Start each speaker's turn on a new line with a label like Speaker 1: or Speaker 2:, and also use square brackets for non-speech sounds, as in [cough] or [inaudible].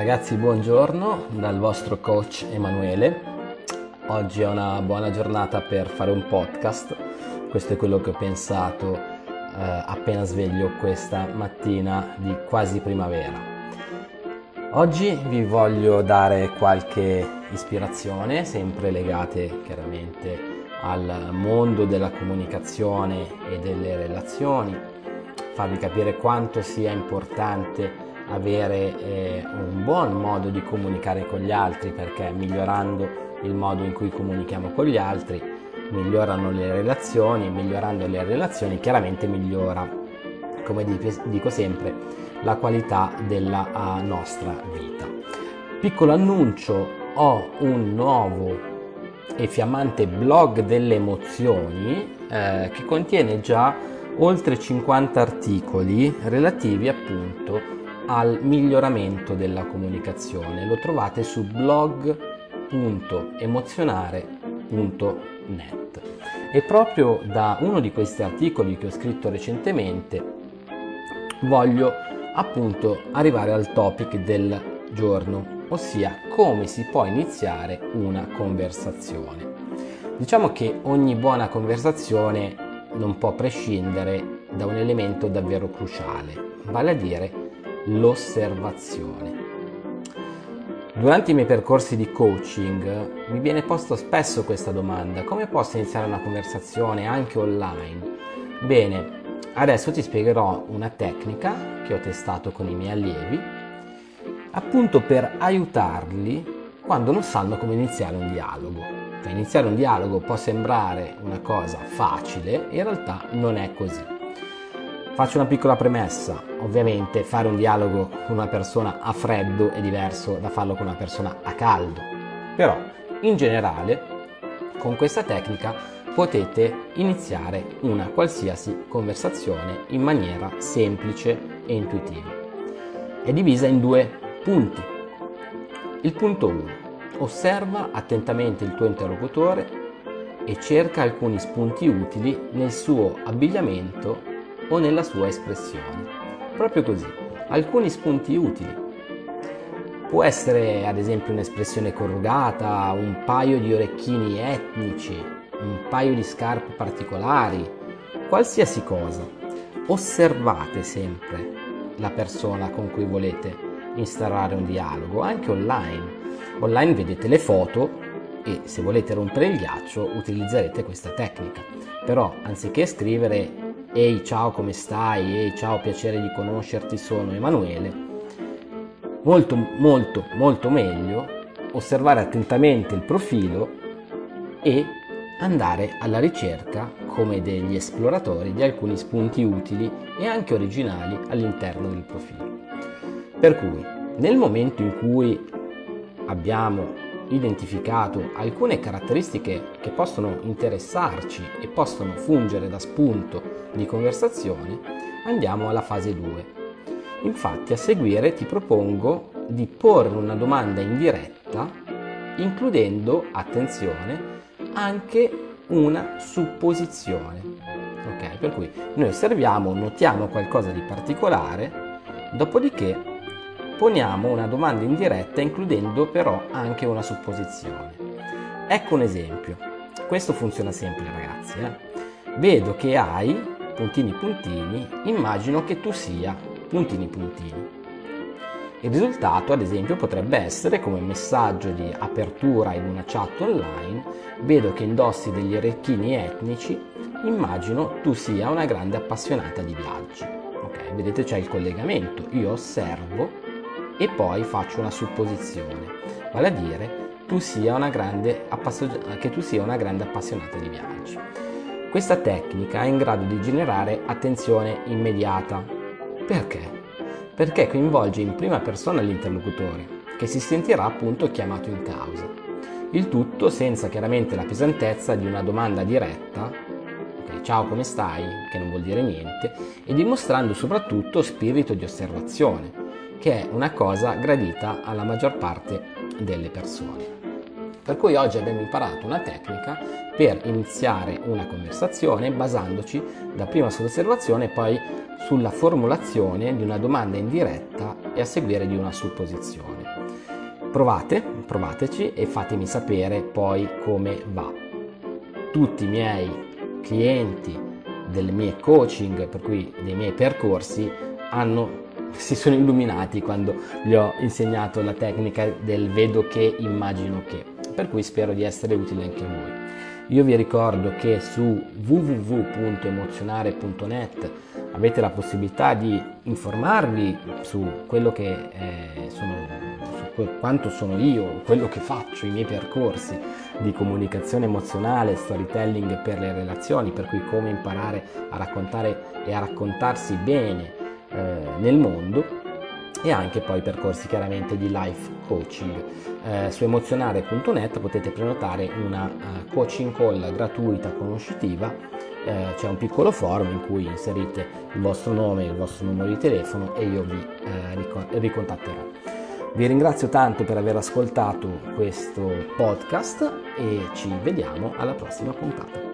Speaker 1: Ragazzi, buongiorno dal vostro coach Emanuele. Oggi è una buona giornata per fare un podcast. Questo è quello che ho pensato eh, appena sveglio questa mattina di quasi primavera. Oggi vi voglio dare qualche ispirazione, sempre legate chiaramente al mondo della comunicazione e delle relazioni, farvi capire quanto sia importante avere eh, un buon modo di comunicare con gli altri perché migliorando il modo in cui comunichiamo con gli altri migliorano le relazioni, migliorando le relazioni chiaramente migliora, come dico sempre, la qualità della nostra vita. Piccolo annuncio, ho un nuovo e fiammante blog delle emozioni eh, che contiene già oltre 50 articoli relativi appunto al miglioramento della comunicazione. Lo trovate su blog.emozionare.net. E proprio da uno di questi articoli che ho scritto recentemente voglio appunto arrivare al topic del giorno, ossia come si può iniziare una conversazione. Diciamo che ogni buona conversazione non può prescindere da un elemento davvero cruciale, vale a dire l'osservazione. Durante i miei percorsi di coaching mi viene posto spesso questa domanda, come posso iniziare una conversazione anche online? Bene, adesso ti spiegherò una tecnica che ho testato con i miei allievi, appunto per aiutarli quando non sanno come iniziare un dialogo. Cioè, iniziare un dialogo può sembrare una cosa facile, in realtà non è così. Faccio una piccola premessa, ovviamente fare un dialogo con una persona a freddo è diverso da farlo con una persona a caldo, però in generale con questa tecnica potete iniziare una qualsiasi conversazione in maniera semplice e intuitiva. È divisa in due punti. Il punto 1. Osserva attentamente il tuo interlocutore e cerca alcuni spunti utili nel suo abbigliamento o nella sua espressione. Proprio così, alcuni spunti utili. Può essere ad esempio un'espressione corrugata, un paio di orecchini etnici, un paio di scarpe particolari, qualsiasi cosa. Osservate sempre la persona con cui volete instaurare un dialogo, anche online. Online vedete le foto e se volete rompere il ghiaccio utilizzerete questa tecnica. Però anziché scrivere Ehi ciao come stai? Ehi ciao piacere di conoscerti, sono Emanuele. Molto molto molto meglio osservare attentamente il profilo e andare alla ricerca come degli esploratori di alcuni spunti utili e anche originali all'interno del profilo. Per cui nel momento in cui abbiamo identificato alcune caratteristiche che possono interessarci e possono fungere da spunto di conversazione, andiamo alla fase 2. Infatti a seguire ti propongo di porre una domanda in diretta includendo, attenzione, anche una supposizione. Ok? Per cui noi osserviamo, notiamo qualcosa di particolare, dopodiché poniamo una domanda in diretta includendo però anche una supposizione. Ecco un esempio. Questo funziona sempre ragazzi. Eh? Vedo che hai puntini puntini, immagino che tu sia puntini puntini. Il risultato, ad esempio, potrebbe essere come messaggio di apertura in una chat online, vedo che indossi degli orecchini etnici, immagino tu sia una grande appassionata di viaggi. Ok, vedete c'è il collegamento, io osservo e poi faccio una supposizione, vale a dire tu appassio- che tu sia una grande appassionata di viaggi. Questa tecnica è in grado di generare attenzione immediata. Perché? Perché coinvolge in prima persona l'interlocutore, che si sentirà appunto chiamato in causa. Il tutto senza chiaramente la pesantezza di una domanda diretta, okay, ciao come stai, che non vuol dire niente, e dimostrando soprattutto spirito di osservazione, che è una cosa gradita alla maggior parte delle persone. Per cui oggi abbiamo imparato una tecnica per iniziare una conversazione basandoci dapprima sull'osservazione e poi sulla formulazione di una domanda in diretta e a seguire di una supposizione. Provate, provateci e fatemi sapere poi come va. Tutti i miei clienti delle mie coaching, per cui dei miei percorsi, hanno, [laughs] si sono illuminati quando gli ho insegnato la tecnica del vedo che, immagino che, per cui spero di essere utile anche a voi. Io vi ricordo che su www.emozionare.net avete la possibilità di informarvi su quello che eh, sono, su quanto sono io, quello che faccio, i miei percorsi di comunicazione emozionale, storytelling per le relazioni, per cui come imparare a raccontare e a raccontarsi bene eh, nel mondo e anche poi percorsi chiaramente di life coaching. Eh, su emozionare.net potete prenotare una uh, coaching call gratuita conoscitiva, eh, c'è un piccolo forum in cui inserite il vostro nome il vostro numero di telefono e io vi eh, ricontatterò. Vi ringrazio tanto per aver ascoltato questo podcast e ci vediamo alla prossima puntata.